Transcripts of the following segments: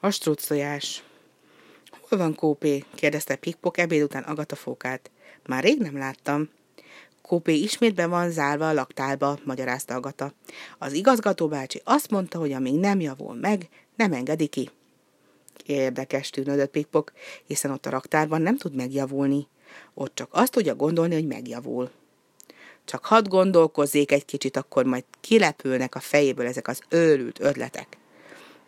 A structojás. Hol van Kópé? kérdezte Pikpok ebéd után Agata fókát. Már rég nem láttam. Kópé ismét be van zárva a laktálba, magyarázta Agata. Az igazgató bácsi azt mondta, hogy amíg nem javul meg, nem engedi ki. Érdekes tűnődött Pikpok, hiszen ott a raktárban nem tud megjavulni. Ott csak azt tudja gondolni, hogy megjavul. Csak hadd gondolkozzék egy kicsit, akkor majd kilepülnek a fejéből ezek az őrült ötletek.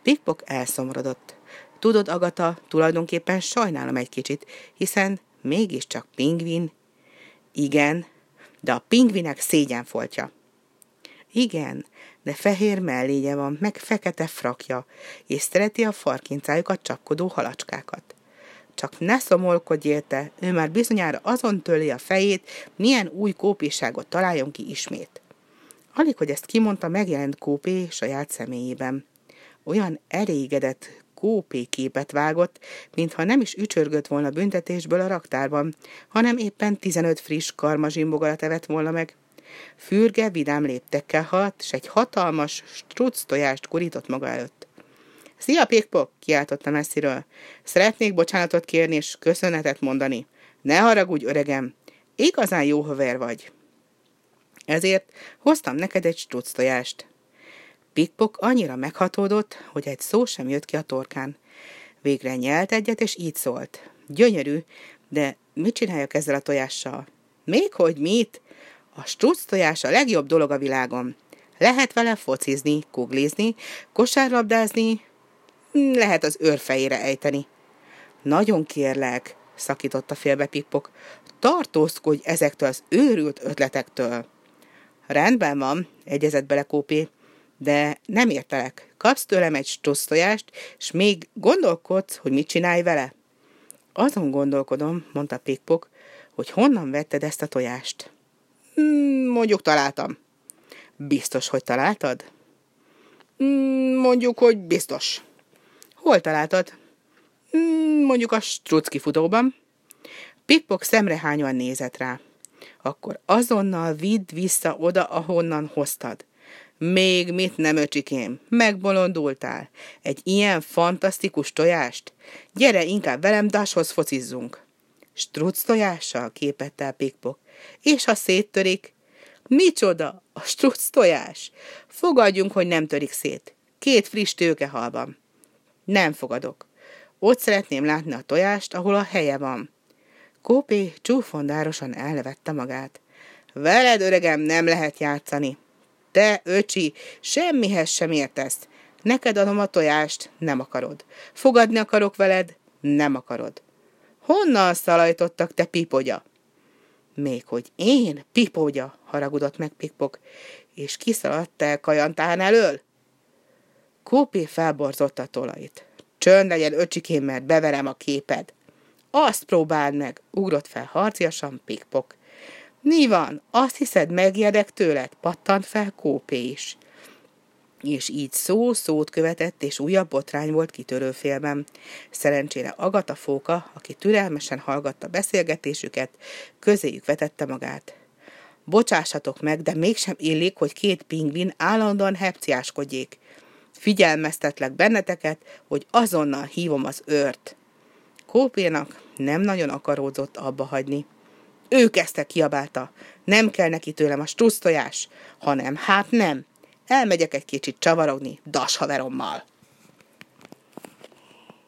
Pikpok elszomorodott. Tudod, Agata, tulajdonképpen sajnálom egy kicsit, hiszen mégiscsak pingvin. Igen, de a pingvinek szégyenfoltja. Igen, de fehér mellénye van, meg fekete frakja, és szereti a farkincájukat csapkodó halacskákat. Csak ne szomolkodj érte, ő már bizonyára azon töli a fejét, milyen új kópiságot találjon ki ismét. Alig, hogy ezt kimondta, megjelent Kópé saját személyében. Olyan elégedett Kópé képet vágott, mintha nem is ücsörgött volna büntetésből a raktárban, hanem éppen 15 friss karmazsimbogarat evett volna meg. Fürge vidám léptekkel haladt, s egy hatalmas struc tojást kurított maga előtt. Szia, Pikpok! kiáltotta messziről. Szeretnék bocsánatot kérni és köszönetet mondani. Ne haragudj, öregem! Igazán jó haver vagy. Ezért hoztam neked egy struc tojást. Pikpok annyira meghatódott, hogy egy szó sem jött ki a torkán. Végre nyelt egyet, és így szólt. Gyönyörű, de mit csináljak ezzel a tojással? Még hogy mit? A struc tojás a legjobb dolog a világon. Lehet vele focizni, kuglizni, kosárlabdázni, lehet az őrfejére ejteni. Nagyon kérlek, szakította félbe Pippok, tartózkodj ezektől az őrült ötletektől. Rendben van, egyezett bele Kópé, de nem értelek. Kapsz tőlem egy stosztojást, és még gondolkodsz, hogy mit csinálj vele? Azon gondolkodom, mondta Pikpok, hogy honnan vetted ezt a tojást. Hmm, mondjuk találtam. Biztos, hogy találtad? Hmm, mondjuk, hogy biztos. Hol találtad? Hmm, mondjuk a strucki futóban. Pikpok szemrehányóan nézett rá. Akkor azonnal vidd vissza oda, ahonnan hoztad. Még mit nem, öcsikém? Megbolondultál? Egy ilyen fantasztikus tojást? Gyere inkább velem Dashoz focizzunk. Struc tojással képett el Pikpok. És ha széttörik? Micsoda? A struc tojás? Fogadjunk, hogy nem törik szét. Két friss tőkehalban. Nem fogadok. Ott szeretném látni a tojást, ahol a helye van. Kópé csúfondárosan elvette magát. Veled, öregem, nem lehet játszani. Te, öcsi, semmihez sem értesz. Neked adom a tojást, nem akarod. Fogadni akarok veled, nem akarod. Honnan szalajtottak, te pipogya? Még hogy én, pipogya, haragudott meg Pikpok, és kiszaladt el kajantán elől? Kópé felborzott a tolait. Csönd legyen, öcsikém, mert beverem a képed. Azt próbáld meg, ugrott fel harciasan Pikpok. Mi van? Azt hiszed, megjedek tőled? Pattant fel Kópé is. És így szó szót követett, és újabb botrány volt kitörőfélben. Szerencsére Agata Fóka, aki türelmesen hallgatta beszélgetésüket, közéjük vetette magát. Bocsássatok meg, de mégsem illik, hogy két pingvin állandóan hepciáskodjék. Figyelmeztetlek benneteket, hogy azonnal hívom az őrt. Kópénak nem nagyon akaródzott abba hagyni. Ő kezdte kiabálta. Nem kell neki tőlem a strusztojás, hanem hát nem. Elmegyek egy kicsit csavarogni das haverommal.